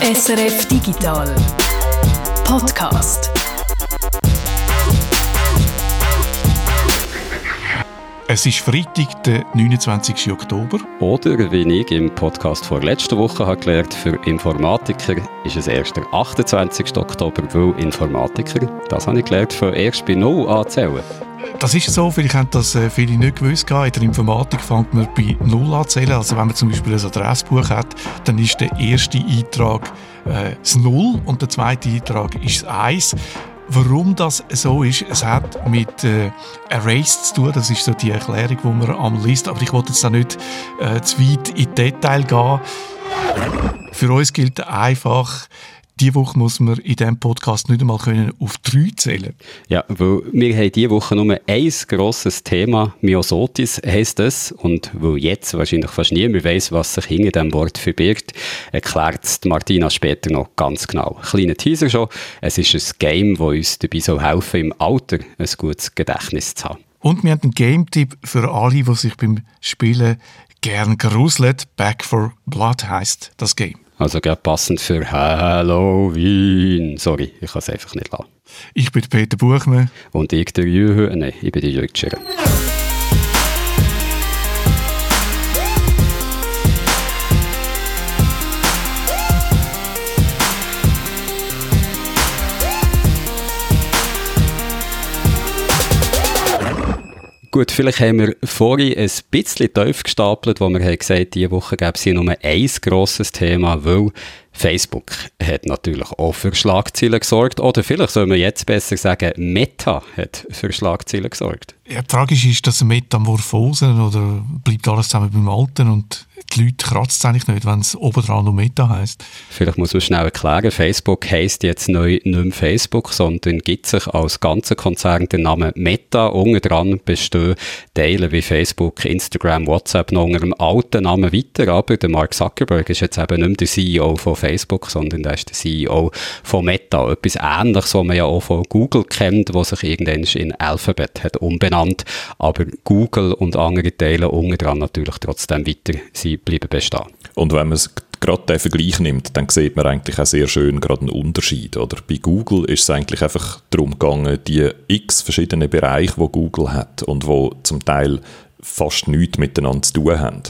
SRF Digital Podcast. Es ist Freitag, der 29. Oktober. Oder, wie ich im Podcast vor letzter Woche habe gelernt für Informatiker ist es erst der 28. Oktober, weil Informatiker, das habe ich gelernt, von erst bei Null anzählen. Das ist so, vielleicht haben das äh, viele nicht gewusst. In der Informatik fängt man bei Null an zählen. Also wenn man zum Beispiel ein Adressbuch hat, dann ist der erste Eintrag äh, das Null und der zweite Eintrag ist das Eins. Warum das so ist, es hat mit äh, Erased zu tun, das ist so die Erklärung, die man am liest, aber ich wollte jetzt da nicht äh, zu weit in Detail gehen. Für uns gilt einfach, diese Woche muss man in diesem Podcast nicht einmal können auf drei zählen Ja, weil wir haben diese Woche nur ein grosses Thema, Myosotis heisst es, und weil jetzt wahrscheinlich fast niemand weiss, was sich hinter diesem Wort verbirgt, erklärt es Martina später noch ganz genau. Kleiner Teaser schon, es ist ein Game, das uns dabei so helfen im Alter ein gutes Gedächtnis zu haben. Und wir haben einen Game-Tipp für alle, die sich beim Spielen gern gruseln. Back for Blood heisst das Game. Also gerade passend für Halloween. Sorry, ich kann es einfach nicht lassen. Ich bin Peter Buchmann. Und ich der Jürgen, nein, ich bin der Jürgen Schirer. Gut, vielleicht haben wir vorhin ein bisschen tief gestapelt, wo wir haben gesagt diese Woche gäbe es hier nur ein grosses Thema, weil Facebook hat natürlich auch für Schlagzeilen gesorgt. Oder vielleicht soll man jetzt besser sagen, Meta hat für Schlagzeilen gesorgt. Ja, tragisch ist, dass Metamorphosen oder bleibt alles zusammen beim Alten und die Leute kratzt es eigentlich nicht, wenn es obendran noch Meta heisst. Vielleicht muss man schnell erklären, Facebook heisst jetzt neu nicht mehr Facebook, sondern gibt sich als ganzer Konzern den Namen Meta. Unten dran bestehen Teile wie Facebook, Instagram, WhatsApp noch unter dem alten Namen weiter, aber der Mark Zuckerberg ist jetzt eben nicht mehr der CEO von Facebook, sondern der ist der CEO von Meta. Etwas Ähnliches, was man ja auch von Google kennt, was sich irgendwann in Alphabet hat umbenannt, aber Google und andere Teile unten dran natürlich trotzdem weiter sie bleiben bestehen. Und wenn man gerade den Vergleich nimmt, dann sieht man eigentlich auch sehr schön gerade einen Unterschied. Oder? Bei Google ist es eigentlich einfach darum gegangen, die x verschiedenen Bereiche, die Google hat und wo zum Teil fast nichts miteinander zu tun haben.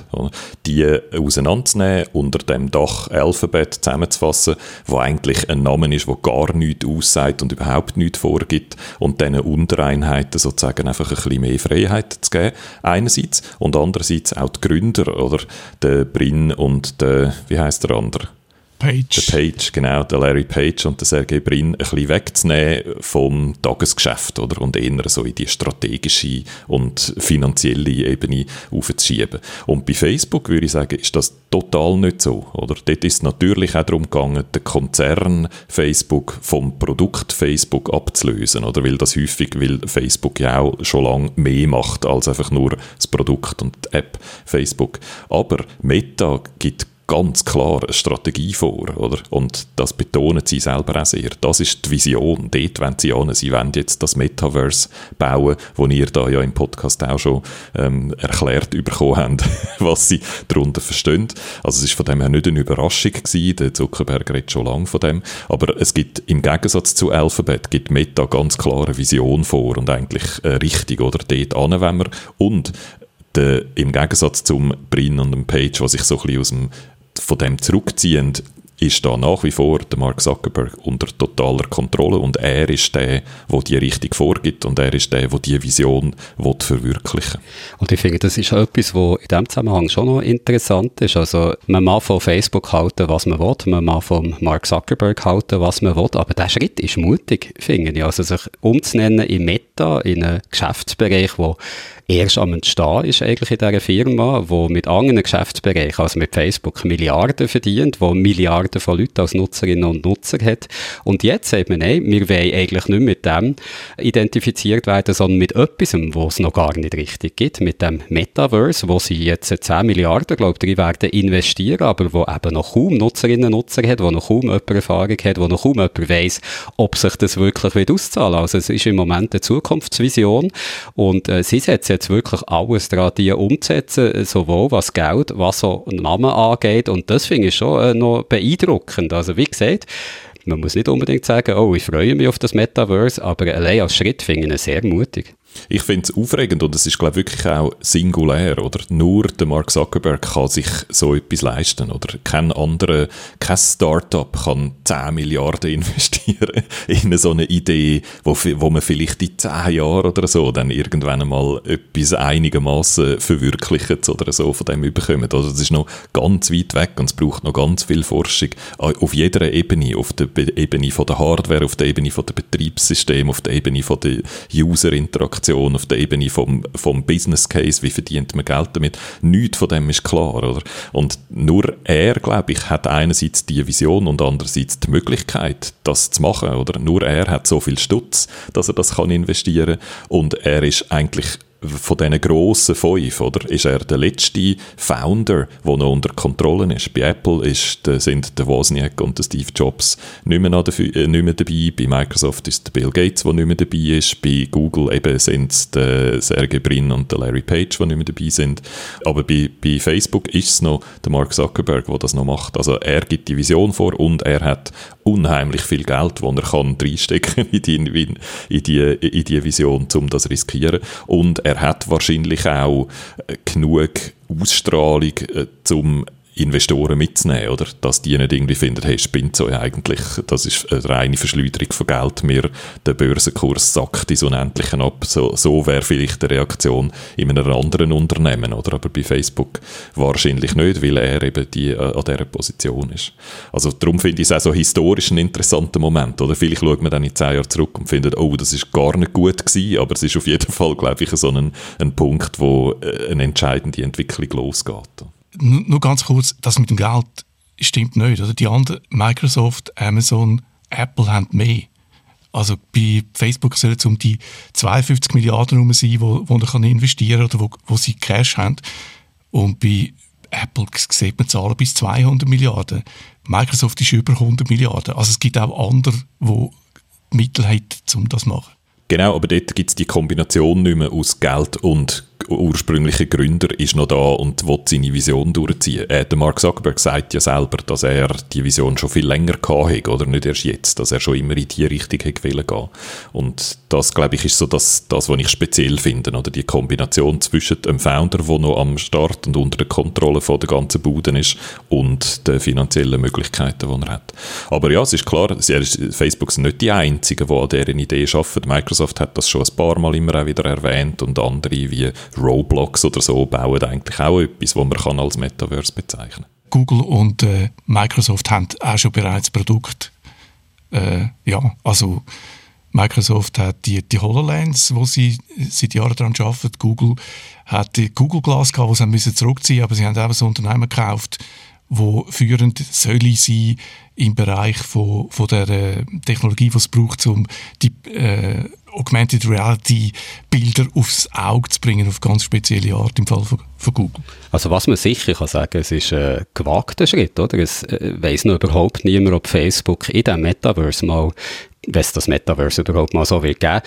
Die auseinanderzunehmen, unter dem Dach Alphabet zusammenzufassen, wo eigentlich ein Name ist, wo gar nichts aussagt und überhaupt nichts vorgibt und diesen Untereinheiten sozusagen einfach ein bisschen mehr Freiheit zu geben, einerseits, und andererseits auch die Gründer, oder der Brin und der, wie heißt der andere? Page. Der Page, genau, der Larry Page und der Sergey Brin ein bisschen wegzunehmen vom Tagesgeschäft, oder? Und eher so in die strategische und finanzielle Ebene aufzuschieben. Und bei Facebook würde ich sagen, ist das total nicht so, oder? Dort ist es natürlich auch darum gegangen, den Konzern Facebook vom Produkt Facebook abzulösen, oder? Weil das häufig, weil Facebook ja auch schon lange mehr macht als einfach nur das Produkt und die App Facebook. Aber Meta gibt ganz klar eine Strategie vor, oder? Und das betonen sie selber auch sehr. Das ist die Vision. Dort wollen sie an. Sie wollen jetzt das Metaverse bauen, wo ihr da ja im Podcast auch schon ähm, erklärt bekommen habt, was sie darunter verstehen. Also es ist von dem her nicht eine Überraschung gewesen. Der Zuckerberg redet schon lange von dem. Aber es gibt im Gegensatz zu Alphabet gibt Meta ganz klare Vision vor und eigentlich äh, richtig, oder? Dort an, wenn wir und der, im Gegensatz zum Brin und dem Page, was sich so ein bisschen aus dem von dem zurückziehend ist da nach wie vor der Mark Zuckerberg unter totaler Kontrolle und er ist der, der die Richtung vorgibt und er ist der, der die Vision will verwirklichen Und ich finde, das ist etwas, was in diesem Zusammenhang schon noch interessant ist. Also man mag von Facebook halten, was man will, man mag von Mark Zuckerberg halten, was man will, aber der Schritt ist mutig, finde ich. Also sich umzunennen in Meta, in einen Geschäftsbereich, wo erst am Entstehen ist eigentlich in dieser Firma, wo mit anderen Geschäftsbereichen, also mit Facebook, Milliarden verdient, wo Milliarden von Leuten als Nutzerinnen und Nutzer hat. Und jetzt sagt man, nein, wir wollen eigentlich nicht mit dem identifiziert werden, sondern mit etwas, wo es noch gar nicht richtig gibt, mit dem Metaverse, wo sie jetzt 10 Milliarden, glaube ich, werden investieren, aber wo eben noch kaum Nutzerinnen und Nutzer hat, wo noch kaum jemand Erfahrung hat, wo noch kaum jemand weiss, ob sich das wirklich auszahlen wird. Also es ist im Moment eine Zukunftsvision und äh, sie setzt jetzt wirklich alles daran, die umzusetzen, sowohl was Geld, was so Namen angeht. Und das finde ich schon äh, noch beeindruckend. Also wie gesagt, man muss nicht unbedingt sagen, oh, ich freue mich auf das Metaverse, aber allein als Schritt finde ich ihn sehr mutig. Ich finde es aufregend und es ist, glaube wirklich auch singulär, oder? Nur der Mark Zuckerberg kann sich so etwas leisten, oder? Kein anderer, kein Startup kann 10 Milliarden investieren in so eine Idee, wo, wo man vielleicht in 10 Jahren oder so dann irgendwann einmal etwas einigermaßen verwirklicht oder so von dem überkommt. Also das ist noch ganz weit weg und es braucht noch ganz viel Forschung auf jeder Ebene, auf der Ebene von der Hardware, auf der Ebene von der Betriebssystem, auf der Ebene von der User-Interaktion Transaktion, auf der Ebene vom, vom Business Case, wie verdient man Geld damit, nichts von dem ist klar, oder? Und nur er, glaube ich, hat einerseits die Vision und andererseits die Möglichkeit, das zu machen, oder? Nur er hat so viel Stutz, dass er das kann investieren und er ist eigentlich von diesen grossen fünf, oder, ist er der letzte Founder, der noch unter Kontrolle ist. Bei Apple ist, der, sind der Wozniak und der Steve Jobs nicht mehr, dafür, äh, nicht mehr dabei. Bei Microsoft ist der Bill Gates, der nicht mehr dabei ist. Bei Google eben sind es der Sergey Brin und der Larry Page, die nicht mehr dabei sind. Aber bei, bei Facebook ist es noch der Mark Zuckerberg, der das noch macht. Also er gibt die Vision vor und er hat unheimlich viel Geld, das er kann reinstecken in die, in die, in die Vision, um das zu riskieren. Und er hat wahrscheinlich auch äh, genug Ausstrahlung, äh, um Investoren mitzunehmen, oder? Dass die nicht irgendwie finden, hey, spinnt so eigentlich, das ist eine reine Verschleuderung von Geld, mir der Börsenkurs sackt ins Unendliche ab. So, so wäre vielleicht die Reaktion in einem anderen Unternehmen, oder? Aber bei Facebook wahrscheinlich nicht, weil er eben die, äh, an dieser Position ist. Also darum finde ich es auch so historisch ein interessanter Moment, oder? Vielleicht schaut man dann in zehn Jahren zurück und findet, oh, das ist gar nicht gut gewesen, aber es ist auf jeden Fall, glaube ich, so ein, ein Punkt, wo äh, eine entscheidende Entwicklung losgeht nur ganz kurz, das mit dem Geld stimmt nicht. Also die anderen, Microsoft, Amazon, Apple haben mehr. Also bei Facebook soll es um die 52 Milliarden herum sein, wo, wo man investieren kann oder wo, wo sie Cash haben. Und bei Apple sieht man Zahlen bis 200 Milliarden. Microsoft ist über 100 Milliarden. Also es gibt auch andere, die Mittel haben, um das zu machen. Genau, aber dort gibt es die Kombination nicht mehr aus Geld und ursprüngliche Gründer ist noch da und will seine Vision durchziehen. Äh, der Mark Zuckerberg sagt ja selber, dass er die Vision schon viel länger hatte, oder nicht erst jetzt, dass er schon immer in die Richtung hätte gehen Und das, glaube ich, ist so das, das, was ich speziell finde, oder die Kombination zwischen dem Founder, der noch am Start und unter der Kontrolle von der ganzen Bude ist, und den finanziellen Möglichkeiten, die er hat. Aber ja, es ist klar, Facebook sind nicht die Einzigen, die an dieser Idee arbeiten. Microsoft hat das schon ein paar Mal immer auch wieder erwähnt und andere wie Roblox oder so bauen eigentlich auch etwas, was man kann als Metaverse bezeichnen kann. Google und äh, Microsoft haben auch schon bereits Produkt. Äh, ja, also Microsoft hat die, die HoloLens, wo sie seit Jahren daran arbeiten. Google hat die Google Glass gehabt, wo sie müssen zurückziehen, aber sie haben auch ein Unternehmen gekauft, wo führend soll sein im Bereich von, von der äh, Technologie, die es braucht, um die äh, Augmented Reality Bilder aufs Auge zu bringen, auf ganz spezielle Art im Fall von, von Google. Also was man sicher kann sagen, es ist ein gewagter Schritt, oder? Es äh, weiß noch überhaupt niemand, ob Facebook in diesem Metaverse mal, wenn das Metaverse überhaupt mal so wird geben,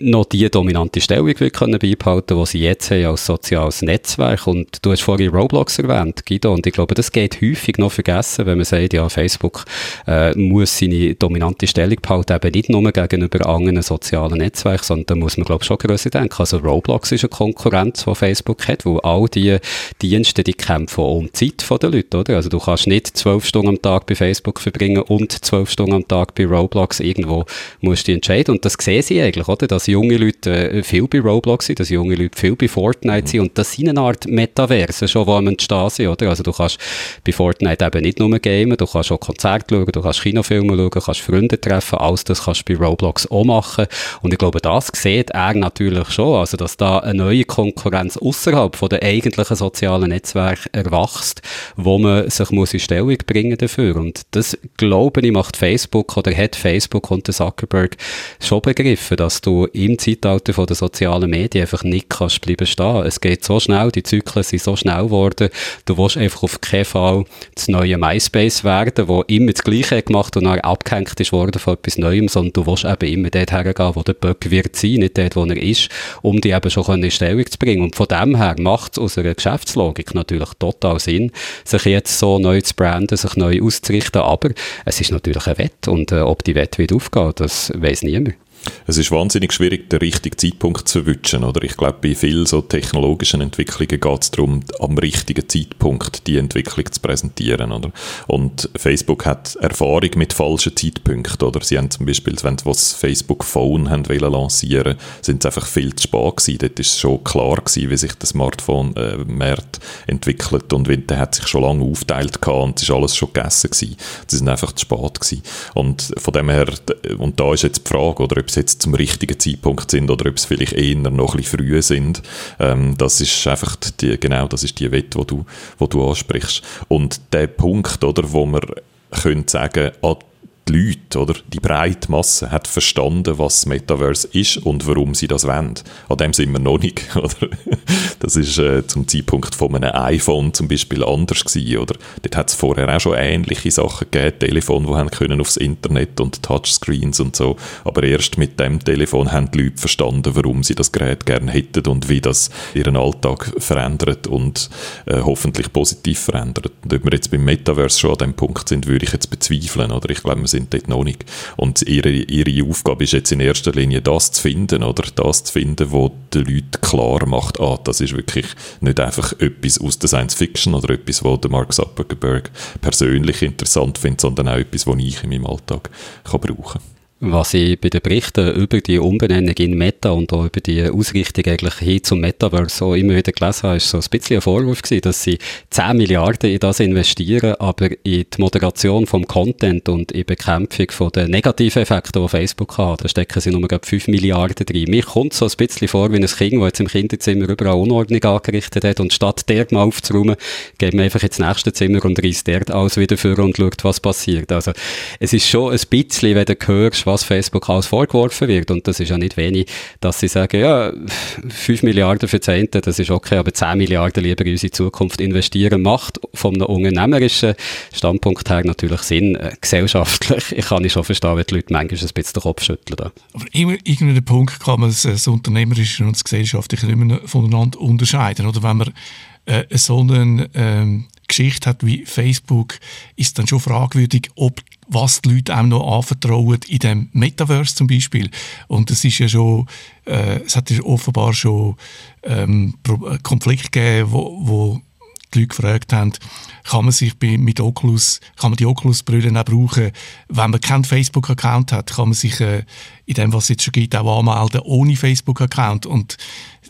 noch die dominante Stellung können beibehalten, die sie jetzt haben als soziales Netzwerk. Und du hast vorhin Roblox erwähnt, Guido, und ich glaube, das geht häufig noch vergessen, wenn man sagt, ja, Facebook äh, muss seine dominante Stellung behalten, eben nicht nur gegenüber anderen sozialen Netzwerken, sondern da muss man, glaube ich, schon grösser denken. Also Roblox ist eine Konkurrenz, die Facebook hat, wo all die Dienste, die kämpfen um die Zeit der Leute, oder? Also du kannst nicht zwölf Stunden am Tag bei Facebook verbringen und zwölf Stunden am Tag bei Roblox. Irgendwo musst du entscheiden. Und das sehen sie eigentlich, oder? Dass junge Leute äh, viel bei Roblox sind, dass junge Leute viel bei Fortnite sind und das sind eine Art Metaverse schon, am entstehen sind, oder? Also du kannst bei Fortnite eben nicht nur gamen, du kannst auch Konzerte schauen, du kannst Kinofilme schauen, kannst Freunde treffen, alles das kannst du bei Roblox auch machen und ich glaube, das sieht er natürlich schon, also dass da eine neue Konkurrenz außerhalb von den eigentlichen sozialen Netzwerken erwachst, wo man sich muss in Stellung bringen dafür und das, glaube ich, macht Facebook oder hat Facebook und der Zuckerberg schon begriffen, dass du im Zeitalter der sozialen Medien einfach nicht kannst bleiben stehen. Es geht so schnell, die Zyklen sind so schnell geworden, du willst einfach auf keinen Fall das neue MySpace werden, wo immer das Gleiche gemacht und dann abgehängt ist worden von etwas Neuem, sondern du willst eben immer dort hergehen, wo der Böck wird sein, nicht dort, wo er ist, um die eben schon in Stellung zu bringen. Und von dem her macht es aus einer Geschäftslogik natürlich total Sinn, sich jetzt so neu zu branden, sich neu auszurichten, aber es ist natürlich ein Wett und äh, ob die Wette wird aufgehen, das weiß niemand. Es ist wahnsinnig schwierig, den richtigen Zeitpunkt zu erwischen. Oder? Ich glaube, bei vielen so technologischen Entwicklungen geht es darum, am richtigen Zeitpunkt die Entwicklung zu präsentieren. Oder? Und Facebook hat Erfahrung mit falschen Zeitpunkten. Oder? Sie haben zum Beispiel, wenn sie das Facebook Phone haben wollen lancieren sind sie einfach viel zu spät gewesen. Dort ist schon klar gewesen, wie sich der Smartphone-Markt äh, entwickelt und der hat sich schon lange aufgeteilt und es ist alles schon gegessen gewesen. Sie sind einfach zu spät gewesen. Und von dem her, und da ist jetzt die Frage, oder ob sie jetzt zum richtigen Zeitpunkt sind oder ob es vielleicht eher noch ein bisschen früher sind. Ähm, das ist einfach die, genau, das ist die Wette, wo du, wo du ansprichst. Und der Punkt, oder, wo man könnte sagen, ah, die Leute, oder die breite Masse, hat verstanden, was das Metaverse ist und warum sie das wollen. An dem sind wir noch nicht, oder? Das ist äh, zum Zeitpunkt von einem iPhone zum Beispiel anders gewesen, oder? Dort hat es vorher auch schon ähnliche Sachen gegeben, Telefone, die haben können aufs Internet und Touchscreens und so, aber erst mit dem Telefon haben die Leute verstanden, warum sie das Gerät gerne hätten und wie das ihren Alltag verändert und äh, hoffentlich positiv verändert. Und ob wir jetzt beim Metaverse schon an dem Punkt sind, würde ich jetzt bezweifeln, oder? Ich glaube, wir sind sind dort noch nicht. Und ihre, ihre Aufgabe ist jetzt in erster Linie das zu finden, oder das zu finden, wo den Leuten klar macht, ah, das ist wirklich nicht einfach etwas aus der Science Fiction oder etwas, der Mark Zuckerberg persönlich interessant findet, sondern auch etwas, was ich in meinem Alltag kann brauchen kann. Was ich bei den Berichten über die Umbenennung in Meta und auch über die Ausrichtung eigentlich hin zum Metaverse so immer wieder gelesen habe, ist so ein bisschen ein Vorwurf gewesen, dass sie 10 Milliarden in das investieren, aber in die Moderation vom Content und in Bekämpfung von den negativen Effekten, die Facebook hat, da stecken sie nur 5 Milliarden drin. Mir kommt so ein bisschen vor wie ein Kind, das jetzt im Kinderzimmer überall Unordnung angerichtet hat und statt dort mal aufzuräumen, geht man einfach ins nächste Zimmer und reißt dort alles wieder vor und schaut, was passiert. Also, es ist schon ein bisschen, wenn du hörst, was Facebook alles vorgeworfen wird. Und das ist ja nicht wenig, dass sie sagen, ja, 5 Milliarden für Zehnte, das ist okay, aber 10 Milliarden lieber in unsere Zukunft investieren, macht einem unternehmerischen Standpunkt her natürlich Sinn. Äh, gesellschaftlich, ich kann nicht schon verstehen, wenn die Leute manchmal ein bisschen den Kopf schütteln. Da. Aber immer irgendeinen Punkt kann man das, das Unternehmerische und das Gesellschaftliche nicht mehr voneinander unterscheiden. Oder wenn man äh, so eine ähm, Geschichte hat wie Facebook, ist dann schon fragwürdig, ob was die Leute auch noch anvertrauen in dem Metaverse zum Beispiel. Und es ist ja schon, äh, es hat ja offenbar schon ähm, äh, Konflikte gegeben, wo, wo die Leute gefragt haben, kann man sich bei, mit Oculus, kann man die Oculus-Brille auch brauchen, wenn man keinen Facebook-Account hat, kann man sich äh, in dem, was es jetzt schon gibt, auch anmelden ohne Facebook-Account. Und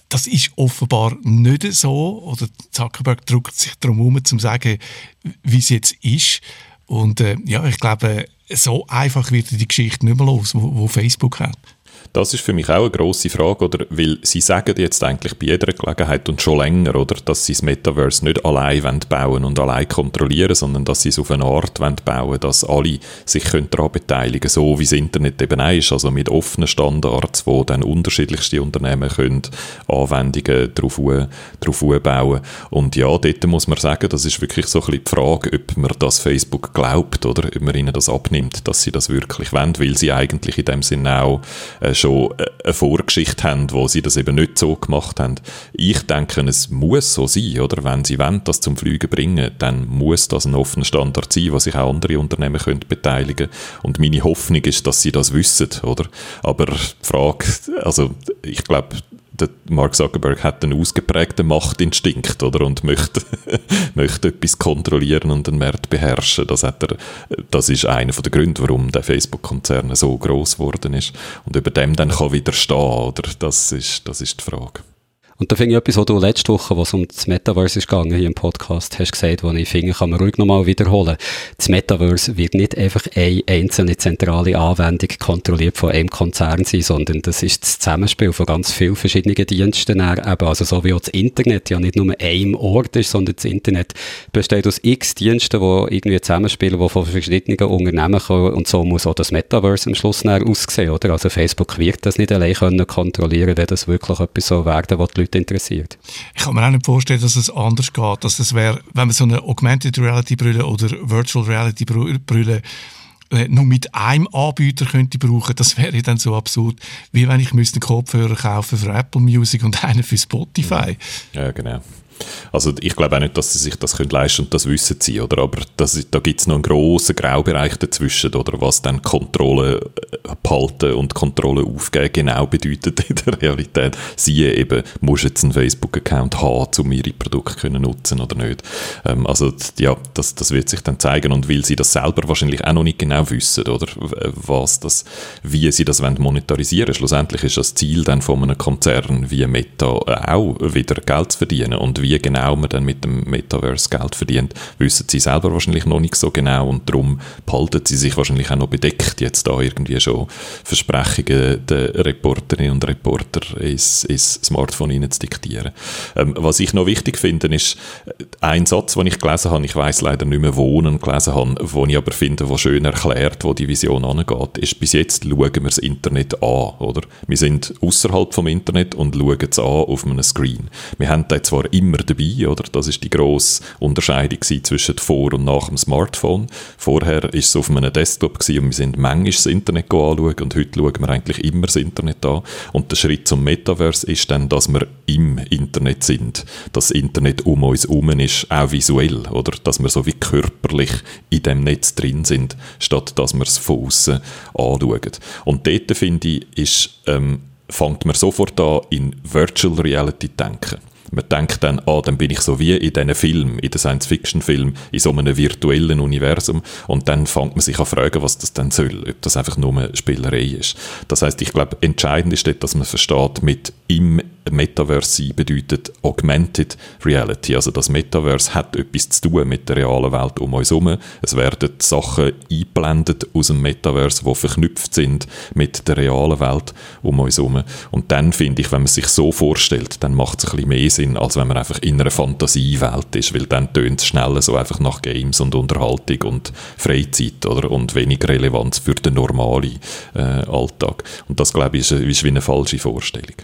das ist offenbar nicht so, oder Zuckerberg drückt sich darum herum, um zu sagen, wie es jetzt ist. Und äh, ja, ich glaube, so einfach wird die Geschichte nicht mehr los, wo, wo Facebook hat. Das ist für mich auch eine grosse Frage, oder? Weil sie sagen jetzt eigentlich bei jeder Gelegenheit und schon länger, oder? Dass sie das Metaverse nicht allein bauen und allein kontrollieren, sondern dass sie es auf eine Art bauen dass alle sich daran beteiligen können, so wie das Internet eben auch ist, also mit offenen Standards, wo dann unterschiedlichste Unternehmen können Anwendungen darauf, darauf bauen Und ja, dort muss man sagen, das ist wirklich so ein bisschen die Frage, ob man das Facebook glaubt, oder? Ob man ihnen das abnimmt, dass sie das wirklich wollen, weil sie eigentlich in dem Sinne auch äh, schon eine Vorgeschichte haben, wo sie das eben nicht so gemacht haben. Ich denke, es muss so sein, oder? Wenn sie wollen, das zum Fliegen bringen, dann muss das ein offener Standard sein, was sich auch andere Unternehmen können beteiligen Und meine Hoffnung ist, dass sie das wissen, oder? Aber die Frage, also ich glaube, der Mark Zuckerberg hat einen ausgeprägten Machtinstinkt, oder? Und möchte, möchte etwas kontrollieren und den Markt beherrschen. Das hat er, das ist einer der Gründe, warum der Facebook-Konzern so groß geworden ist. Und über dem dann kann widerstehen, oder? Das ist, das ist die Frage. Und da finde ich etwas, was du letzte Woche, was um das Metaverse ist gegangen, hier im Podcast, hast gesagt, wo ich finde, kann man ruhig nochmal wiederholen. Das Metaverse wird nicht einfach eine einzelne zentrale Anwendung kontrolliert von einem Konzern sein, sondern das ist das Zusammenspiel von ganz vielen verschiedenen Diensten. also so wie auch das Internet ja nicht nur ein Ort ist, sondern das Internet besteht aus x Diensten, die irgendwie zusammenspielen, die von verschiedenen Unternehmen kommen und so muss auch das Metaverse am Schluss aussehen, oder? Also Facebook wird das nicht allein können kontrollieren, wenn das wirklich etwas so werden, was die Leute interessiert. Ich kann mir auch nicht vorstellen, dass es anders geht. Dass es wäre, wenn man so eine Augmented Reality Brille oder Virtual Reality Brille äh, nur mit einem Anbieter könnte brauchen, das wäre dann so absurd, wie wenn ich müsste einen Kopfhörer kaufen für Apple Music und einen für Spotify. Ja, genau. Also ich glaube auch nicht, dass sie sich das können leisten und das wissen sie, oder? Aber das, da gibt es noch einen grossen Graubereich dazwischen, oder? Was dann Kontrolle äh, behalten und Kontrolle aufgeben genau bedeutet in der Realität. Siehe eben, muss jetzt einen Facebook-Account haben, um ihre Produkte können nutzen oder nicht. Ähm, also ja, das, das wird sich dann zeigen und weil sie das selber wahrscheinlich auch noch nicht genau wissen, oder? Was das, wie sie das wollen monetarisieren. Schlussendlich ist das Ziel dann von einem Konzern wie Meta auch wieder Geld zu verdienen und wie wie genau man dann mit dem Metaverse Geld verdient, wissen sie selber wahrscheinlich noch nicht so genau und darum behalten sie sich wahrscheinlich auch noch bedeckt, jetzt da irgendwie schon Versprechungen der Reporterinnen und Reporter ins, ins Smartphone ihnen zu diktieren. Ähm, was ich noch wichtig finde, ist äh, ein Satz, den ich gelesen habe, ich weiß leider nicht mehr, wo ich gelesen habe, wo ich aber finde, wo schön erklärt, wo die Vision angeht, ist, bis jetzt schauen wir das Internet an, oder? Wir sind außerhalb vom Internet und schauen es an auf einem Screen. Wir haben da zwar immer immer dabei, oder? Das ist die grosse Unterscheidung zwischen vor und nach dem Smartphone. Vorher war es auf einem Desktop und wir sind manchmal das Internet anschauen und heute schauen wir eigentlich immer das Internet an. Und der Schritt zum Metaverse ist dann, dass wir im Internet sind. Das Internet um uns herum ist, auch visuell, oder? Dass wir so wie körperlich in dem Netz drin sind, statt dass wir es von außen anschauen. Und dort, finde ich, ist, ähm, fängt man sofort an, in Virtual Reality zu denken. Man denkt dann, ah, dann bin ich so wie in diesen Film, in den Science-Fiction-Film, in so einem virtuellen Universum und dann fängt man sich an fragen, was das dann soll, ob das einfach nur eine Spielerei ist. Das heißt, ich glaube, entscheidend ist dort, dass man versteht, mit im Metaverse sein bedeutet Augmented Reality. Also das Metaverse hat etwas zu tun mit der realen Welt um uns herum. Es werden Sachen eingeblendet aus dem Metaverse, die verknüpft sind mit der realen Welt um uns herum. Und dann finde ich, wenn man sich so vorstellt, dann macht es ein bisschen mehr Sinn, als wenn man einfach in einer Fantasiewelt ist, weil dann tönt es schneller so einfach nach Games und Unterhaltung und Freizeit oder? und wenig Relevanz für den normalen äh, Alltag. Und das, glaube ich, ist, ist wie eine falsche Vorstellung.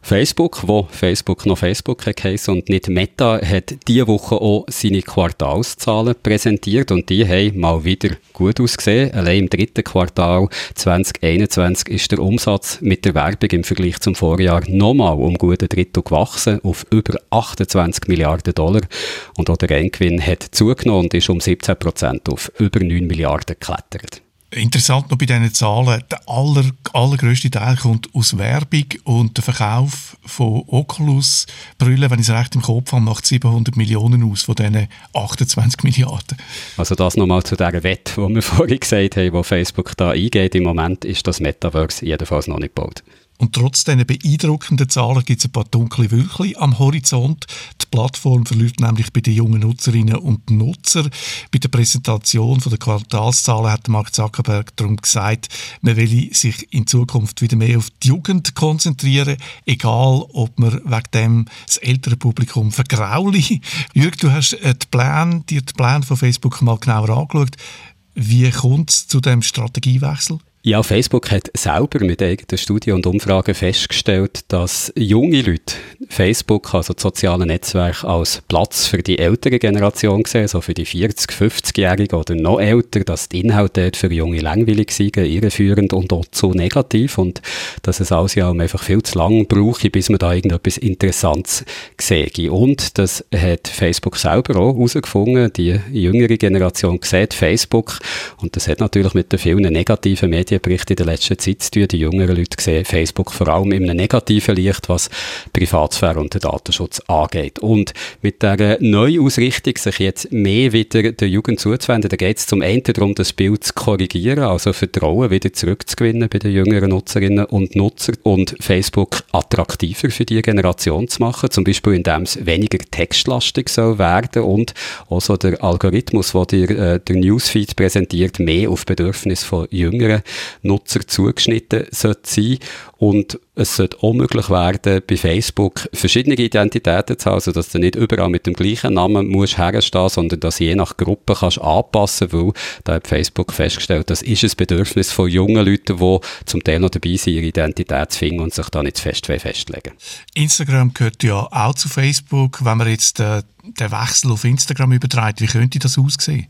Facebook, wo Facebook noch Facebook heisst und nicht Meta, hat diese Woche auch seine Quartalszahlen präsentiert und die haben mal wieder gut ausgesehen. Allein im dritten Quartal 2021 ist der Umsatz mit der Werbung im Vergleich zum Vorjahr nochmal um gute Drittel gewachsen auf über 28 Milliarden Dollar und auch der Renngewinn hat zugenommen und ist um 17 Prozent auf über 9 Milliarden geklettert. Interessant noch bei diesen Zahlen, der aller, allergrößte Teil kommt aus Werbung und der Verkauf von Oculus Brillen, wenn ich es recht im Kopf habe, macht 700 Millionen aus von diesen 28 Milliarden. Also das nochmal zu dieser Wette, die wir vorhin gesagt haben, wo Facebook da eingeht. Im Moment ist das Metaverse jedenfalls noch nicht gebaut. Und trotz dieser beeindruckenden Zahlen gibt es ein paar dunkle Wölkchen am Horizont. Die Plattform verliert nämlich bei den jungen Nutzerinnen und Nutzern. Bei der Präsentation der Quartalszahlen hat Mark Zuckerberg darum gesagt, man will sich in Zukunft wieder mehr auf die Jugend konzentrieren, egal ob man wegen dem das ältere Publikum vergrauli. Jürg, du hast äh, die Pläne, dir die Pläne von Facebook mal genauer angeschaut. Wie kommt es zu dem Strategiewechsel? Ja, Facebook hat selber mit eigenen Studien und Umfragen festgestellt, dass junge Leute Facebook, also das soziale Netzwerk, als Platz für die ältere Generation sehen, so für die 40-, 50-Jährigen oder noch älter, dass die Inhalte dort für junge langweilig sind, irreführend und auch zu negativ und dass es alles ja einfach viel zu lang brauche, bis man da irgendetwas Interessantes sehe. Und das hat Facebook selber auch herausgefunden, die jüngere Generation sieht Facebook und das hat natürlich mit den vielen negativen Medien Medienberichten in der letzten Zeit zu tun. Die jüngeren Leute sehen Facebook vor allem einem negativen Licht, was Privatsphäre und den Datenschutz angeht. Und mit der Neuausrichtung, sich jetzt mehr wieder der Jugend zuzuwenden, da geht es zum einen darum, das Bild zu korrigieren, also Vertrauen wieder zurückzugewinnen bei den jüngeren Nutzerinnen und Nutzern und Facebook attraktiver für die Generation zu machen, zum Beispiel indem es weniger textlastig soll werden und also der Algorithmus, der dir äh, der Newsfeed präsentiert, mehr auf Bedürfnisse von jüngeren Nutzern zugeschnitten sollte sein und es sollte auch möglich werden, bei Facebook verschiedene Identitäten zu haben, also dass du nicht überall mit dem gleichen Namen musst herstehen, sondern dass je nach Gruppe kannst anpassen, weil da hat Facebook festgestellt, das ist ein Bedürfnis von jungen Leuten, die zum Teil noch dabei sind, ihre Identität zu finden und sich da nicht fest festlegen Instagram gehört ja auch zu Facebook. Wenn man jetzt äh, den Wechsel auf Instagram überträgt, wie könnte das aussehen?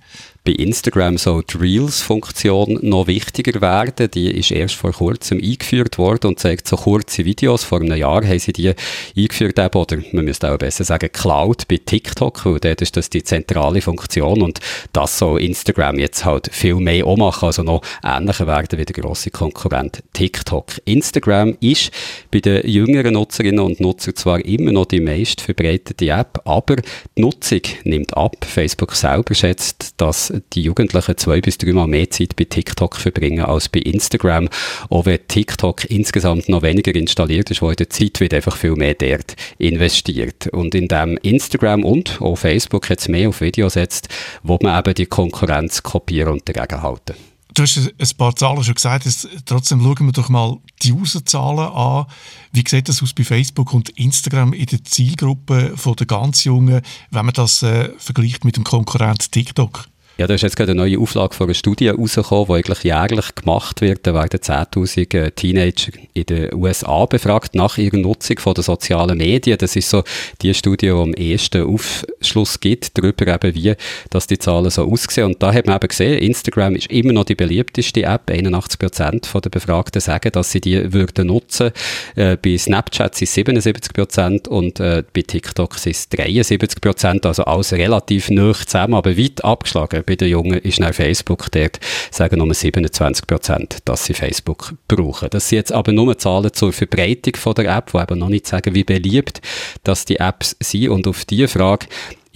bei Instagram soll die Reels-Funktion noch wichtiger werden. Die ist erst vor kurzem eingeführt worden und zeigt so kurze Videos. Vor einem Jahr haben sie die eingeführt, oder man müsste auch besser sagen, Cloud bei TikTok, weil dort ist das die zentrale Funktion und das soll Instagram jetzt halt viel mehr auch machen, also noch ähnlicher werden wie der grosse Konkurrent TikTok. Instagram ist bei den jüngeren Nutzerinnen und Nutzern zwar immer noch die meist verbreitete App, aber die Nutzung nimmt ab. Facebook selber schätzt, dass die Jugendlichen zwei bis dreimal mehr Zeit bei TikTok verbringen als bei Instagram. Auch wenn TikTok insgesamt noch weniger installiert ist, wo in der Zeit wird einfach viel mehr dort investiert. Und indem Instagram und auch Facebook jetzt mehr auf Video setzt, wo man eben die Konkurrenz kopieren und dagegen halten. Du hast ein paar Zahlen schon gesagt, trotzdem schauen wir doch mal die Userzahlen an. Wie sieht das aus bei Facebook und Instagram in der Zielgruppe der ganz Jungen, wenn man das äh, vergleicht mit dem Konkurrent TikTok? Ja, da ist jetzt gerade eine neue Auflage von einer Studie rausgekommen, die eigentlich jährlich gemacht wird. Da werden 10.000 äh, Teenager in den USA befragt nach ihrer Nutzung von den sozialen Medien. Das ist so die Studie, die am ehesten Aufschluss gibt darüber, eben, wie dass die Zahlen so aussehen. Und da hat man eben gesehen, Instagram ist immer noch die beliebteste App. 81 Prozent der Befragten sagen, dass sie die würden nutzen. Äh, bei Snapchat sind es 77 Prozent und äh, bei TikTok sind es 73 Prozent. Also alles relativ nah zusammen, aber weit abgeschlagen bei den Jungen ist nach Facebook dort, sagen nur 27 Prozent, dass sie Facebook brauchen. Das sind jetzt aber nur Zahlen zur Verbreitung von der App, die eben noch nicht sagen, wie beliebt dass die Apps sind. Und auf diese Frage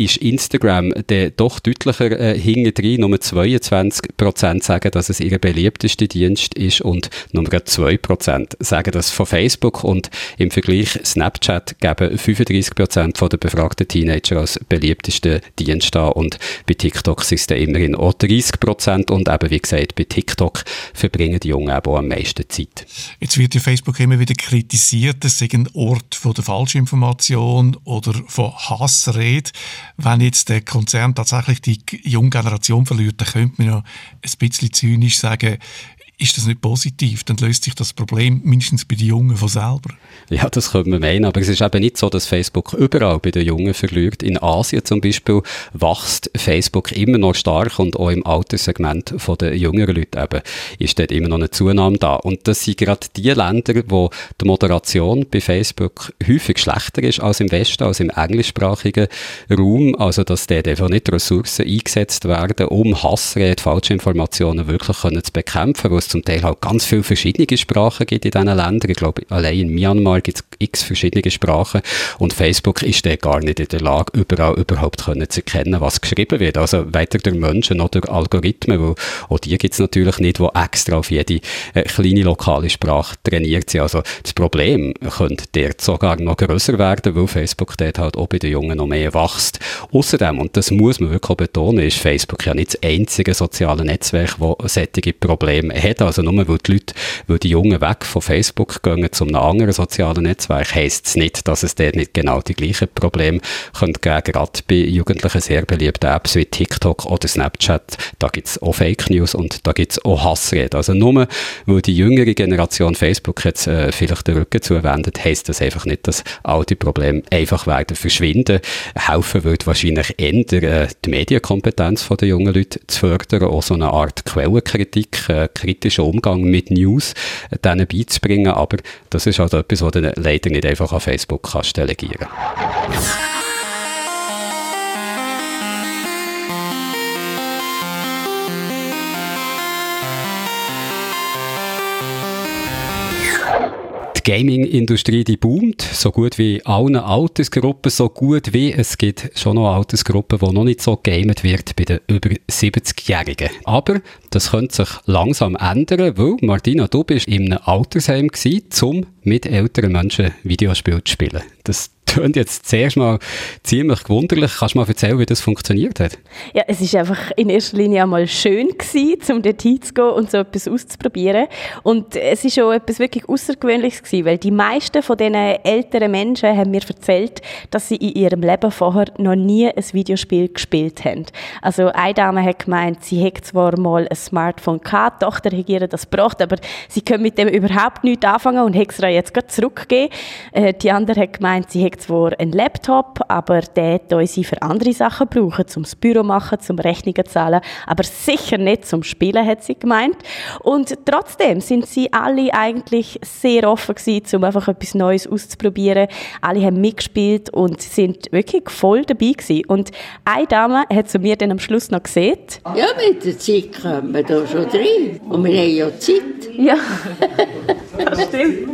ist Instagram der doch deutlicher äh, hinten Nummer 22 Prozent sagen, dass es ihr beliebtester Dienst ist und Nummer 2 Prozent sagen das von Facebook. Und im Vergleich Snapchat geben 35 Prozent der befragten Teenager als beliebtesten Dienst an. Und bei TikTok sind es dann immerhin auch 30 Prozent. Und eben wie gesagt, bei TikTok verbringen die Jungen eben am meisten Zeit. Jetzt wird ja Facebook immer wieder kritisiert, es sei ein Ort von der Falschinformation oder von Hassrede wenn jetzt der Konzern tatsächlich die junge Generation verliert, dann könnte man ja ein bisschen zynisch sagen, ist das nicht positiv, dann löst sich das Problem mindestens bei den Jungen von selber. Ja, das könnte man meinen, aber es ist eben nicht so, dass Facebook überall bei den Jungen verliert. In Asien zum Beispiel wächst Facebook immer noch stark und auch im Alterssegment der jüngeren Leute eben ist dort immer noch eine Zunahme da. Und das sind gerade die Länder, wo die Moderation bei Facebook häufig schlechter ist als im Westen, als im englischsprachigen Raum. Also, dass dort einfach nicht Ressourcen eingesetzt werden, um Hassrede, Falschinformationen wirklich können zu bekämpfen, zum Teil halt ganz viele verschiedene Sprachen gibt in diesen Ländern. Ich glaube, allein in Myanmar gibt es x verschiedene Sprachen und Facebook ist dann gar nicht in der Lage, überall überhaupt können zu erkennen, was geschrieben wird. Also weder durch Menschen noch durch Algorithmen, weil auch die gibt es natürlich nicht, die extra auf jede äh, kleine lokale Sprache trainiert sind. Also das Problem könnte dort sogar noch größer werden, weil Facebook dort halt auch bei den Jungen noch mehr wächst. Außerdem, und das muss man wirklich betonen, ist Facebook ja nicht das einzige soziale Netzwerk, das solche Probleme hat. Also nur weil die Leute, weil die Jungen weg von Facebook gehen zu einem anderen sozialen Netzwerk, heisst es nicht, dass es dort nicht genau die gleichen Probleme könnte geben. Gerade bei Jugendlichen sehr beliebten Apps wie TikTok oder Snapchat, da gibt es auch Fake News und da gibt es auch Hassreden. Also nur weil die jüngere Generation Facebook jetzt äh, vielleicht den Rücken zuwendet, heisst das einfach nicht, dass all die Probleme einfach werden verschwinden. Helfen würde wahrscheinlich eher äh, die Medienkompetenz der jungen Leute zu fördern, auch so eine Art Quellenkritik, äh, kritischen Umgang mit News äh, denen beizubringen. Aber das ist halt etwas, was du leider nicht einfach an Facebook kannst delegieren Die Gaming-Industrie, die boomt, so gut wie allen Altersgruppen, so gut wie es gibt schon noch Altersgruppen, wo noch nicht so gamet wird bei den über 70-Jährigen. Aber das könnte sich langsam ändern, weil, Martina, du bist in einem Altersheim gewesen, um mit älteren Menschen Videospiele zu spielen. Das klingt jetzt zuerst mal ziemlich gewunderlich. Kannst du mal erzählen, wie das funktioniert hat? Ja, es ist einfach in erster Linie einmal schön gewesen, um dort hinzugehen und so etwas auszuprobieren. Und es ist auch etwas wirklich Außergewöhnliches gewesen, weil die meisten von diesen älteren Menschen haben mir erzählt, dass sie in ihrem Leben vorher noch nie ein Videospiel gespielt haben. Also eine Dame hat gemeint, sie hätte zwar mal ein Smartphone gehabt, die Tochter hat ihr das gebracht, aber sie können mit dem überhaupt nichts anfangen und hat es jetzt gerade zurückgegeben. Äh, die andere hat gemeint, sie hätte zwar einen Laptop, aber der soll sie für andere Sachen brauchen, zum Büro machen, zum Rechnungen zahlen, aber sicher nicht zum Spielen, hat sie gemeint. Und trotzdem sind sie alle eigentlich sehr offen gewesen, um einfach etwas Neues auszuprobieren. Alle haben mitgespielt und sind wirklich voll dabei gewesen. Und eine Dame hat zu mir dann am Schluss noch gesehen. Ja, mit der Zeit kommen wir da schon rein. Und wir haben ja Zeit. Ja, stimmt.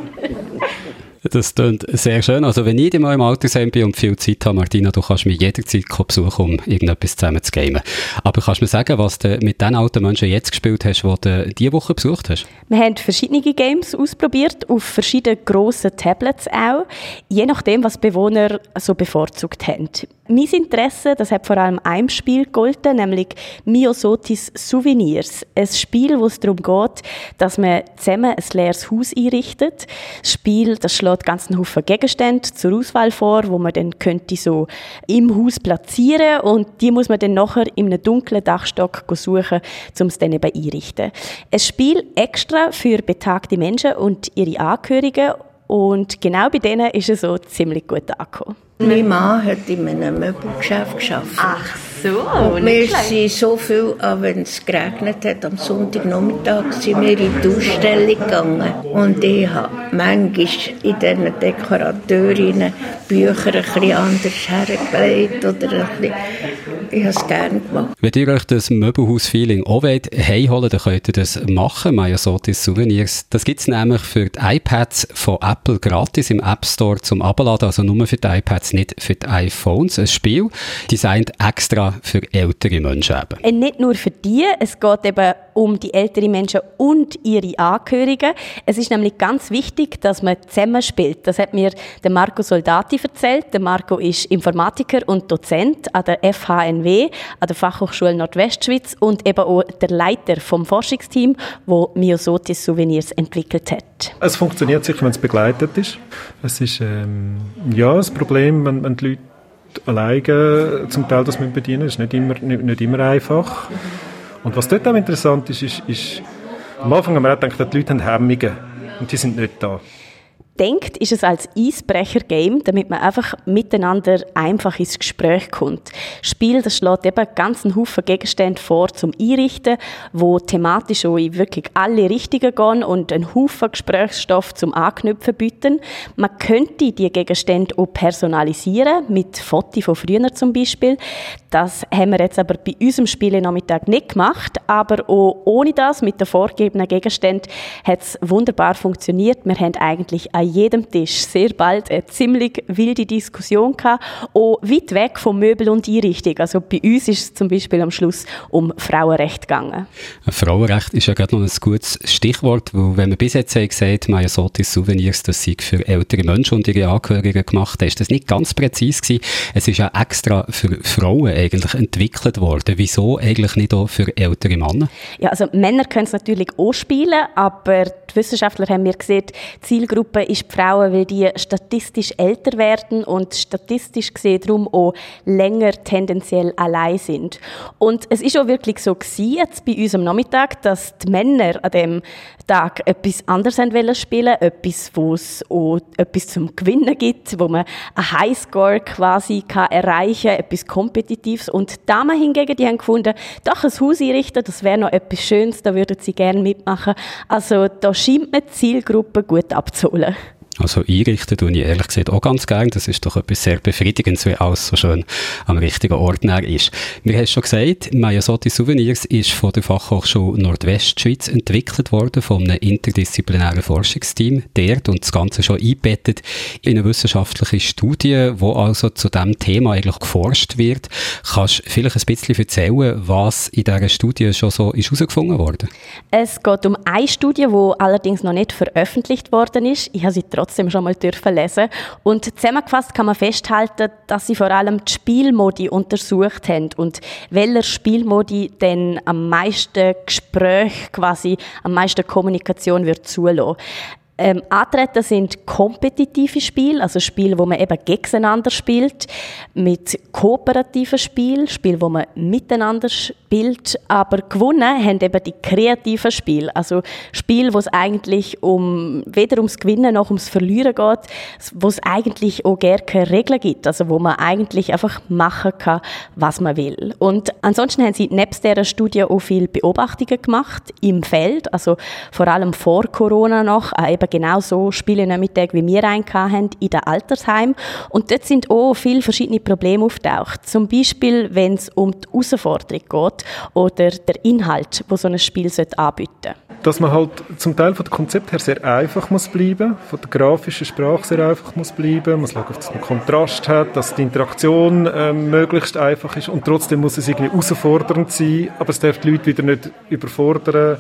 Das klingt sehr schön. Also wenn ich mal im Altersheim bin und viel Zeit habe, Martina, du kannst mich jederzeit besuchen, um irgendetwas zusammen zu gamen. Aber kannst du mir sagen, was du mit den alten Menschen jetzt gespielt hast, die du diese Woche besucht hast? Wir haben verschiedene Games ausprobiert, auf verschiedenen grossen Tablets auch, je nachdem, was Bewohner so bevorzugt haben. Mein Interesse, das hat vor allem einem Spiel gegolten, nämlich Miosotis Souvenirs. Ein Spiel, wo es darum geht, dass man zusammen ein leeres Haus einrichtet. Das Spiel, das schlägt ganz einen Haufen Gegenstände zur Auswahl vor, wo man dann könnte so im Haus platzieren und die muss man dann nachher in einem dunklen Dachstock suchen, um es dann eben einrichten. Ein Spiel extra für betagte Menschen und ihre Angehörigen und genau bei denen ist es so ziemlich gut angekommen. Mein Mann hat in einem Möbelgeschäft gearbeitet. Ach so, Und wir sind so viel, auch wenn es geregnet hat, am Sonntagnachmittag sind wir in die Ausstellung gegangen. Und ich habe manchmal in diesen Dekorateurinnen Bücher ein bisschen anders hergelegt oder ein bisschen, ich habe es gerne gemacht. Wenn ihr euch das Möbelhaus-Feeling auch wollt, heimholen dann könnt ihr das machen. Mayasotis Souvenirs. Das gibt es nämlich für die iPads von Apple gratis im App Store zum Abladen, also nur für die iPads, nicht für die iPhones. Ein Spiel, designt extra für ältere Menschen eben. Äh, Nicht nur für die, es geht eben um die älteren Menschen und ihre Angehörigen. Es ist nämlich ganz wichtig, dass man zusammenspielt. Das hat mir der Marco Soldati erzählt. Der Marco ist Informatiker und Dozent an der FHNW, an der Fachhochschule Nordwestschweiz und eben auch der Leiter vom Forschungsteam, wo Miosotis Souvenirs entwickelt hat. Es funktioniert sicher, wenn es begleitet ist. Es ist ähm, ja das Problem, wenn, wenn die Leute alleine zum Teil das müssen bedienen ist nicht immer, nicht, nicht immer einfach. Und was dort auch interessant ist, ist, ist am Anfang haben wir auch gedacht, die Leute haben Hemmungen und die sind nicht da. Denkt, ist es als Eisbrecher-Game, damit man einfach miteinander einfach ins Gespräch kommt. Das Spiel, das schlägt eben ganz einen Haufen Gegenstände vor zum Einrichten, wo thematisch auch in wirklich alle Richtungen gehen und einen Haufen Gesprächsstoff zum Anknüpfen bieten. Man könnte die Gegenstände auch personalisieren, mit Fotos von früher zum Beispiel. Das haben wir jetzt aber bei unserem Spiele-Nachmittag nicht gemacht, aber auch ohne das, mit den vorgegebenen Gegenständen, hat es wunderbar funktioniert. Wir haben eigentlich an jedem Tisch sehr bald eine ziemlich wilde Diskussion gehabt, auch weit weg vom Möbel und Einrichtung. Also bei uns ist es zum Beispiel am Schluss um Frauenrecht gegangen. Frauenrecht ist ja gerade noch ein gutes Stichwort, weil wenn wir bis jetzt haben gesagt, Mayasotis Souvenirs, das sei für ältere Menschen und ihre Angehörigen gemacht, ist das nicht ganz präzise gewesen. Es ist ja extra für Frauen eigentlich entwickelt worden. Wieso eigentlich nicht auch für ältere Männer? Ja, also Männer können es natürlich auch spielen, aber die Wissenschaftler haben mir gesehen, die Zielgruppe ist die Frauen, weil die statistisch älter werden und statistisch gesehen darum auch länger tendenziell allein sind. Und es ist auch wirklich so gewesen, jetzt bei uns am Nachmittag, dass die Männer an dem Tag etwas anderes wollen spielen, etwas, wo es auch etwas zum Gewinnen gibt, wo man einen Highscore quasi kann erreichen, etwas Kompetitives. Und die Damen hingegen, die haben gefunden, doch ein Haus einrichten, das wäre noch etwas Schönes, da würden sie gerne mitmachen. Also da scheint man die Zielgruppe gut abzuholen. Also einrichten tue ich ehrlich gesagt auch ganz gern. Das ist doch etwas sehr Befriedigendes, wenn alles so schön am richtigen Ort ist. Wir haben schon gesagt, Mayasotti Souvenirs ist von der Fachhochschule Nordwestschweiz entwickelt worden, von einem interdisziplinären Forschungsteam dort und das Ganze schon eingebettet in eine wissenschaftliche Studie, wo also zu diesem Thema eigentlich geforscht wird. Kannst du vielleicht ein bisschen erzählen, was in dieser Studie schon so ist herausgefunden worden? Es geht um eine Studie, die allerdings noch nicht veröffentlicht worden ist. Ich habe sie trotzdem schon mal dürfen lesen. Und zusammengefasst kann man festhalten, dass sie vor allem die Spielmodi untersucht haben und welcher Spielmodi denn am meisten Gespräch quasi, am meisten Kommunikation wird zulassen. Ähm, antreten sind kompetitive Spiele, also Spiele, wo man eben gegeneinander spielt, mit kooperativen Spielen, Spiele, wo man miteinander spielt, aber gewonnen haben eben die kreativen Spiele, also Spiele, wo es eigentlich um, weder ums Gewinnen noch ums Verlieren geht, wo es eigentlich auch gar keine Regeln gibt, also wo man eigentlich einfach machen kann, was man will. Und ansonsten haben sie nebst dieser Studie auch viele Beobachtungen gemacht im Feld, also vor allem vor Corona noch, eben genau so Spiele-Nachmittag, wie wir einen hatten, in den Altersheim. Und dort sind auch viele verschiedene Probleme auftaucht. Zum Beispiel, wenn es um die Herausforderung geht oder der Inhalt, wo so ein Spiel anbieten. Sollte dass man halt zum Teil von dem Konzept her sehr einfach muss bleiben, von der grafischen Sprache sehr einfach muss bleiben, man schauen, dass man Kontrast hat, dass die Interaktion äh, möglichst einfach ist. Und trotzdem muss es irgendwie herausfordernd sein, aber es darf die Leute wieder nicht überfordern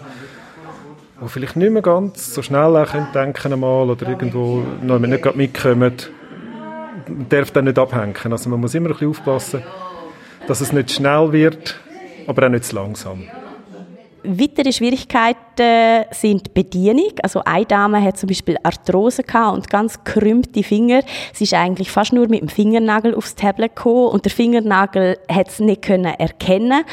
die vielleicht nicht mehr ganz so schnell auch denken einmal oder irgendwo noch nicht gerade mitkommen, darf dann nicht abhängen. Also man muss immer ein bisschen aufpassen, dass es nicht schnell wird, aber auch nicht zu langsam. Weitere Schwierigkeiten sind die Bedienung. Also eine Dame hat zum Beispiel Arthrose und ganz krümmte Finger. Sie ist eigentlich fast nur mit dem Fingernagel aufs Tablet gekommen und der Fingernagel hat es nicht können erkennen.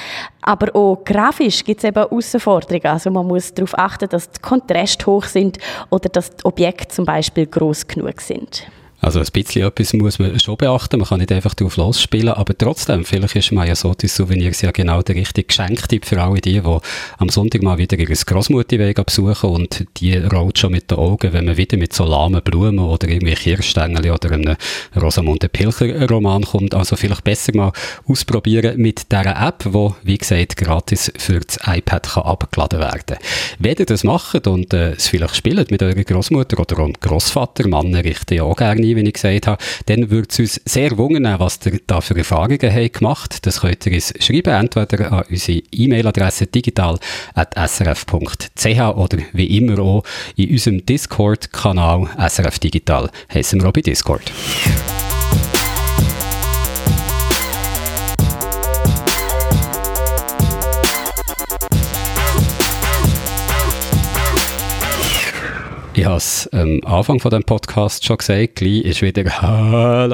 Aber auch grafisch gibt es eben Herausforderungen. Also man muss darauf achten, dass die Kontraste hoch sind oder dass die Objekte zum Beispiel groß genug sind. Also ein bisschen etwas muss man schon beachten, man kann nicht einfach drauf losspielen, aber trotzdem, vielleicht ist Maya Sotis Souvenirs ja genau der richtige Geschenktipp für alle die, die am Sonntag mal wieder ihre Grossmutter besuchen und die rollt schon mit den Augen, wenn man wieder mit so lahmen Blumen oder irgendwie Kirschstängel oder einem Rosamunde Pilcher Roman kommt. Also vielleicht besser mal ausprobieren mit dieser App, die, wie gesagt, gratis für das iPad kann abgeladen werden. Wenn ihr das macht und äh, es vielleicht spielt mit eurer Grossmutter oder eurem Grossvater, Mann richten ja auch gerne wie ich gesagt habe, dann würde es uns sehr wundern, was ihr da für Erfahrungen habt gemacht. Das könnt ihr uns schreiben, entweder an unsere E-Mail-Adresse digital.srf.ch oder wie immer auch in unserem Discord-Kanal SRF Digital heißen wir auch bei Discord. Ich habe es am Anfang von dem Podcast schon gesagt, gleich ist wieder,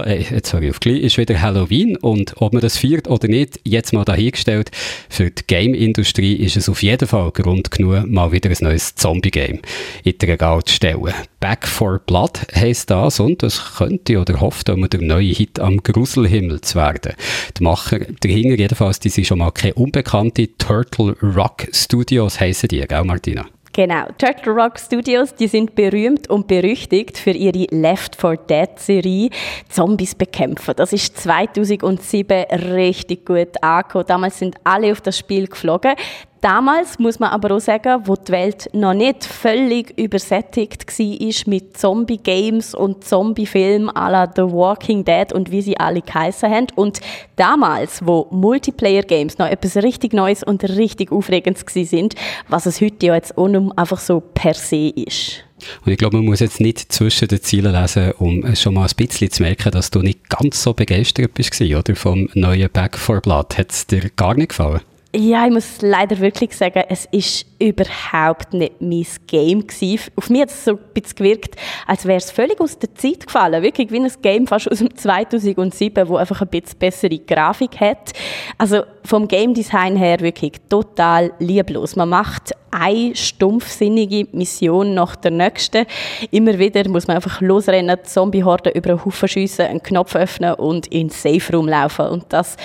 äh, jetzt höre ich auf, gleich ist wieder Halloween und ob man das feiert oder nicht, jetzt mal dahingestellt, für die Game-Industrie ist es auf jeden Fall Grund genug, mal wieder ein neues Zombie-Game in der Regal zu stellen. Back for Blood heisst das und es könnte oder hofft, um der neue Hit am Gruselhimmel zu werden. Die Macher dahinter jedenfalls, die sind schon mal keine unbekannte Turtle Rock Studios heissen die, gell Martina? Genau, Turtle Rock Studios, die sind berühmt und berüchtigt für ihre Left 4 Dead Serie Zombies bekämpfen. Das ist 2007 richtig gut angekommen. Damals sind alle auf das Spiel geflogen. Damals muss man aber auch sagen, wo die Welt noch nicht völlig übersättigt war mit Zombie-Games und Zombie-Filmen à la The Walking Dead und wie sie alle geheissen haben. Und damals, wo Multiplayer-Games noch etwas richtig Neues und richtig Aufregendes sind, was es heute ja jetzt auch einfach so per se ist. Und ich glaube, man muss jetzt nicht zwischen den Zielen lesen, um schon mal ein bisschen zu merken, dass du nicht ganz so begeistert bist, oder? Vom neuen Back for Blood. Hat es dir gar nicht gefallen? Ja, ich muss leider wirklich sagen, es ist überhaupt nicht mein Game gewesen. Auf mich hat es so ein bisschen gewirkt, als wäre es völlig aus der Zeit gefallen. Wirklich wie ein Game fast aus dem 2007, wo einfach ein bisschen bessere Grafik hat. Also vom Game Design her wirklich total lieblos. Man macht eine stumpfsinnige Mission nach der nächsten. Immer wieder muss man einfach losrennen, Zombie-Horden über einen Haufen schiessen, einen Knopf öffnen und in den Safe Room laufen. Und das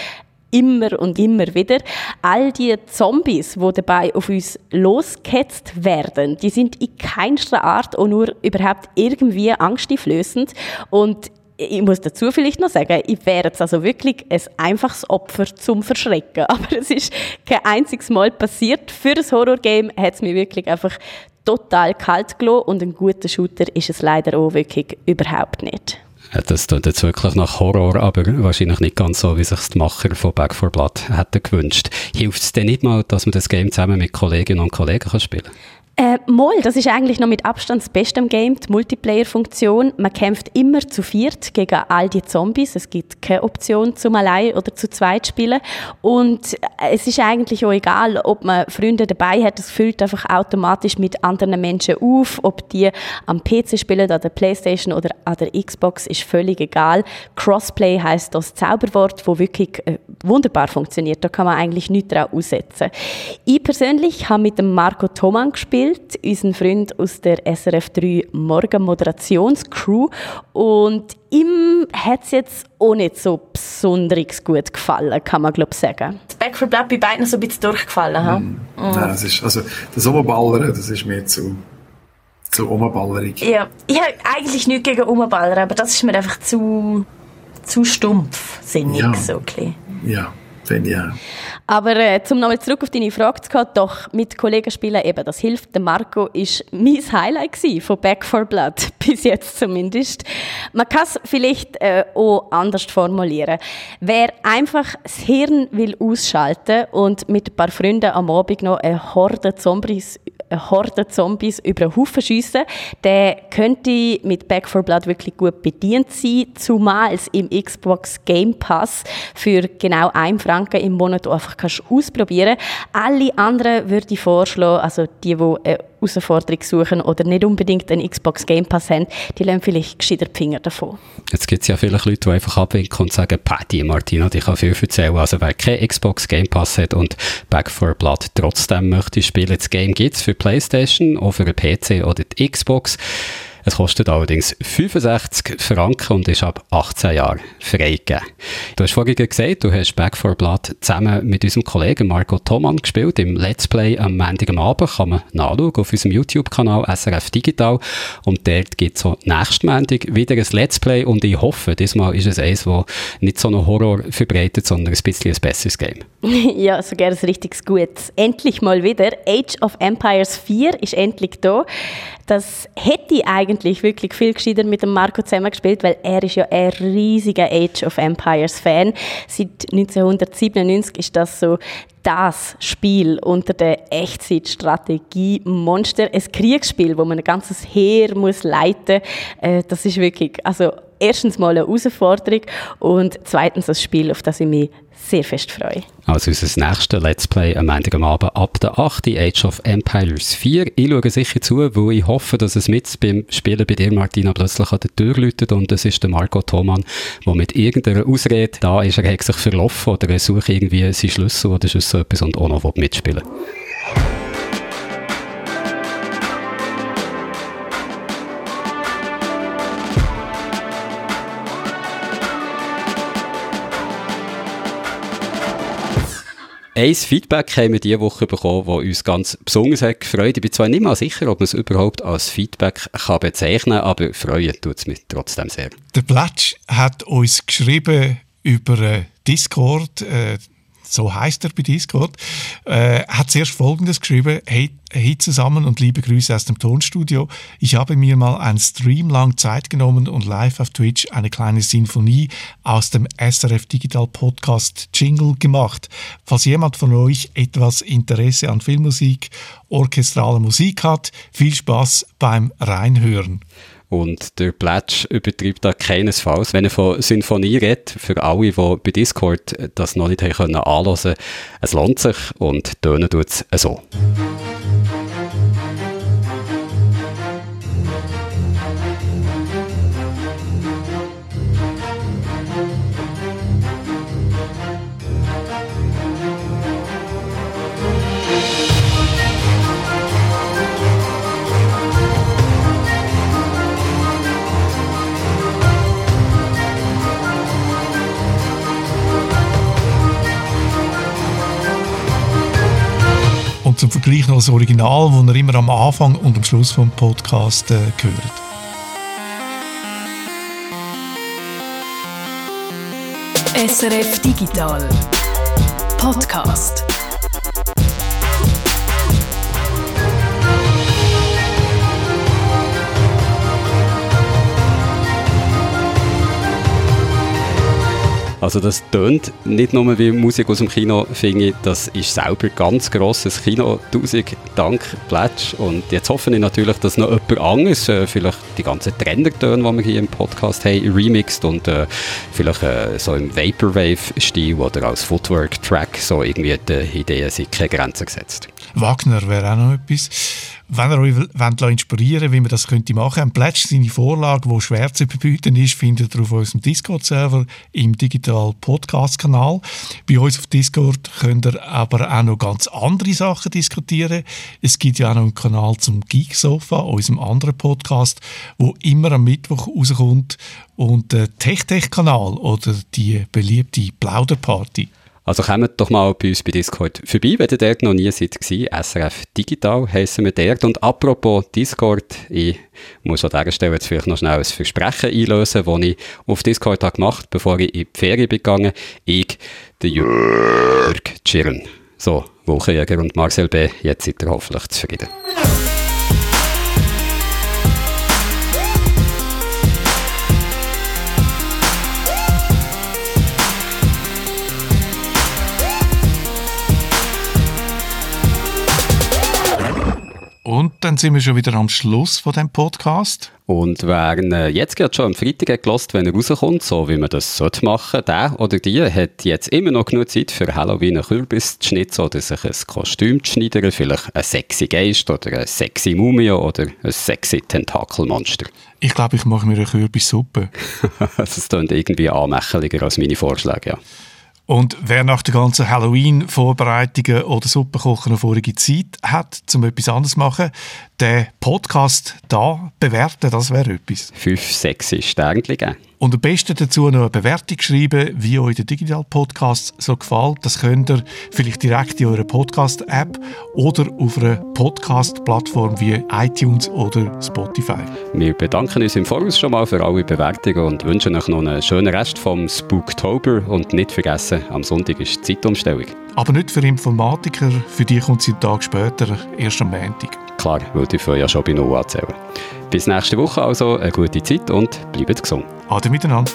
immer und immer wieder. All die Zombies, die dabei auf uns losgehetzt werden, die sind in keinster Art auch nur überhaupt irgendwie angsteinflößend und ich muss dazu vielleicht noch sagen, ich wäre jetzt also wirklich ein einfaches Opfer zum Verschrecken. Aber es ist kein einziges Mal passiert. Für ein Horrorgame hat es mich wirklich einfach total kalt gelassen und ein guter Shooter ist es leider auch wirklich überhaupt nicht. Das tut jetzt wirklich nach Horror, aber wahrscheinlich nicht ganz so, wie sich die Macher von Back 4 Blood hätten gewünscht. Hilft es denn nicht mal, dass man das Game zusammen mit Kolleginnen und Kollegen spielen kann? Äh, Moll, das ist eigentlich noch mit Abstand das Beste am Game, die Multiplayer-Funktion. Man kämpft immer zu viert gegen all die Zombies. Es gibt keine Option zum allein oder zu zweit spielen. Und äh, es ist eigentlich auch egal, ob man Freunde dabei hat. Es füllt einfach automatisch mit anderen Menschen auf. Ob die am PC spielen, an der Playstation oder an der Xbox, ist völlig egal. Crossplay heißt das Zauberwort, wo wirklich äh, wunderbar funktioniert. Da kann man eigentlich nichts drauf aussetzen. Ich persönlich habe mit dem Marco Thoman gespielt gespielt, unseren Freund aus der SRF 3 Morgen Moderationscrew. Und ihm hat es jetzt auch nicht so besonders gut gefallen, kann man glaube ich sagen. Das Back for Blood bei beiden so ein bisschen durchgefallen. Mm. Mm. Nein, das ist, also das Oberballern, das ist mir zu zu Umballerig. Ja, ich habe eigentlich nichts gegen Umballern, aber das ist mir einfach zu zu stumpfsinnig Ja. so ein bisschen. Ja, ich auch. Aber äh, zum nochmal zurück auf deine Frage zu kommen, doch mit Kollegen spielen eben, das hilft. Der Marco ist mein Highlight gewesen, von Back 4 Blood, bis jetzt zumindest. Man kann es vielleicht äh, auch anders formulieren. Wer einfach das Hirn will ausschalten und mit ein paar Freunden am Abend noch eine Horde Zombies eine Horde Zombies über den Haufen schiessen, der könnte mit Back 4 Blood wirklich gut bedient sein, zumal es im Xbox Game Pass für genau 1 Franken im Monat einfach kannst ausprobieren. Alle anderen würde ich vorschlagen, also die, die Herausforderung suchen oder nicht unbedingt einen Xbox Game Pass haben, die lassen vielleicht gescheiter die Finger davon. Jetzt gibt es ja viele Leute, die einfach abwinken und sagen, Patty, Martina, die kann viel erzählen. Also wer kein Xbox Game Pass hat und Back 4 Blood trotzdem möchte spielen, das Game gibt es für Playstation, auch für PC oder die Xbox. Es kostet allerdings 65 Franken und ist ab 18 Jahren freigegeben. Du hast vorhin gesagt, du hast Back 4 Blood zusammen mit unserem Kollegen Marco Thoman gespielt im Let's Play am Montag Abend. Kann man nachschauen auf unserem YouTube-Kanal SRF Digital. Und dort gibt es so nächsten Montag wieder ein Let's Play und ich hoffe, diesmal ist es eins, das nicht so einen Horror verbreitet, sondern ein bisschen ein besseres Game. ja, sogar ein richtig gutes. Endlich mal wieder. Age of Empires 4 ist endlich da. Das hätte ich eigentlich wirklich viel gescheiter mit dem Marco zusammen gespielt, weil er ist ja ein riesiger Age of Empires Fan. Seit 1997 ist das so das Spiel unter der Echtzeit-Strategie-Monster. Ein Kriegsspiel, wo man ein ganzes Heer muss leiten muss. Das ist wirklich, also erstens mal eine Herausforderung und zweitens ein Spiel, auf das ich mich sehr fest freue. Also unser nächstes Let's Play am Montag am Abend ab der 8. Age of Empires 4. Ich schaue sicher zu, weil ich hoffe, dass es mit beim Spielen bei dir, Martina, plötzlich an der Tür läutet und es ist der Marco Thoman, der mit irgendeiner Ausrede da ist, er hat sich verlaufen oder er sucht irgendwie seinen Schlüssel oder so etwas und auch noch mitspielen will. Ein Feedback haben wir diese Woche bekommen, das uns ganz besonders hat gefreut. Ich bin zwar nicht mal sicher, ob man es überhaupt als Feedback kann bezeichnen kann, aber freuen tut es mich trotzdem sehr. Der Platsch hat uns geschrieben über äh, Discord, äh, so heißt er bei Discord, äh, hat zuerst Folgendes geschrieben, hey, hey zusammen und liebe Grüße aus dem Tonstudio. Ich habe mir mal einen Stream lang Zeit genommen und live auf Twitch eine kleine Sinfonie aus dem SRF Digital Podcast Jingle gemacht. Falls jemand von euch etwas Interesse an Filmmusik, orchestraler Musik hat, viel Spaß beim Reinhören. Und der Plätsch übertreibt da keinesfalls. Wenn er von Sinfonie redet, für alle, die bei Discord das noch nicht haben können anhören, es lohnt sich und tönen tut es so. Noch das Original, das ihr immer am Anfang und am Schluss vom Podcast äh, hört. SRF Digital Podcast. Also das tönt nicht nur wie Musik aus dem Kino, finde ich, das ist selber ganz grosses Kino. Tausend Dank, Plätsch. Und jetzt hoffe ich natürlich, dass noch jemand anderes, äh, vielleicht die ganzen Trendertöne, die wir hier im Podcast haben, remixt und äh, vielleicht äh, so im Vaporwave-Stil oder als Footwork-Track, so irgendwie die Ideen sind keine Grenzen gesetzt. Wagner wäre auch noch etwas. Wenn ihr euch wollt, inspirieren wie man das könnte machen könnte, Plätsch seine Vorlage, die schwer zu überbieten ist, findet ihr auf unserem Discord-Server im Digital Podcast-Kanal. Bei uns auf Discord könnt ihr aber auch noch ganz andere Sachen diskutieren. Es gibt ja auch noch einen Kanal zum Geek-Sofa, unserem anderen Podcast, wo immer am Mittwoch rauskommt und der Tech-Tech-Kanal oder die beliebte Plauderparty. Also kommt doch mal bei uns bei Discord vorbei, wenn ihr dort noch nie seid SRF Digital heissen wir dort. Und apropos Discord, ich muss an dieser Stelle jetzt vielleicht noch schnell ein Versprechen einlösen, das ich auf Discord habe gemacht bevor ich in die Ferien begangen Ich, der Jürg Tschirn. So, Wochenjäger und Marcel B., jetzt seid ihr hoffentlich zufrieden. Und dann sind wir schon wieder am Schluss von dem Podcast. Und wer äh, jetzt gerade schon am Freitag gelost, wenn er rauskommt, so wie man das sollte machen, der oder die hat jetzt immer noch genug Zeit für Halloween einen Kürbis zu schnitzen oder sich ein Kostüm zu schneiden, vielleicht ein sexy Geist oder ein sexy Mumie oder ein sexy Tentakelmonster. Ich glaube, ich mache mir eine Kürbissuppe. das klingt irgendwie anmächeliger als meine Vorschläge, ja. Und wer nach den ganzen Halloween-Vorbereitungen oder Suppenkochen eine vorige Zeit hat, um etwas anderes zu machen, den Podcast da bewerten, das wäre etwas. Fünf, sechs Sterne geben. Und am besten dazu noch eine Bewertung schreiben, wie euch der Digital Podcast so gefällt. Das könnt ihr vielleicht direkt in eurer Podcast-App oder auf einer Podcast-Plattform wie iTunes oder Spotify. Wir bedanken uns im Voraus schon mal für alle Bewertungen und wünschen euch noch einen schönen Rest vom Spooktober und nicht vergessen, am Sonntag ist die Zeitumstellung. Aber nicht für Informatiker, für die kommt sie einen Tag später, erst am Montag. Klar, weil die ja schon bei Null erzählen. Bis nächste Woche also, eine gute Zeit und bleibt gesund. Ade miteinander.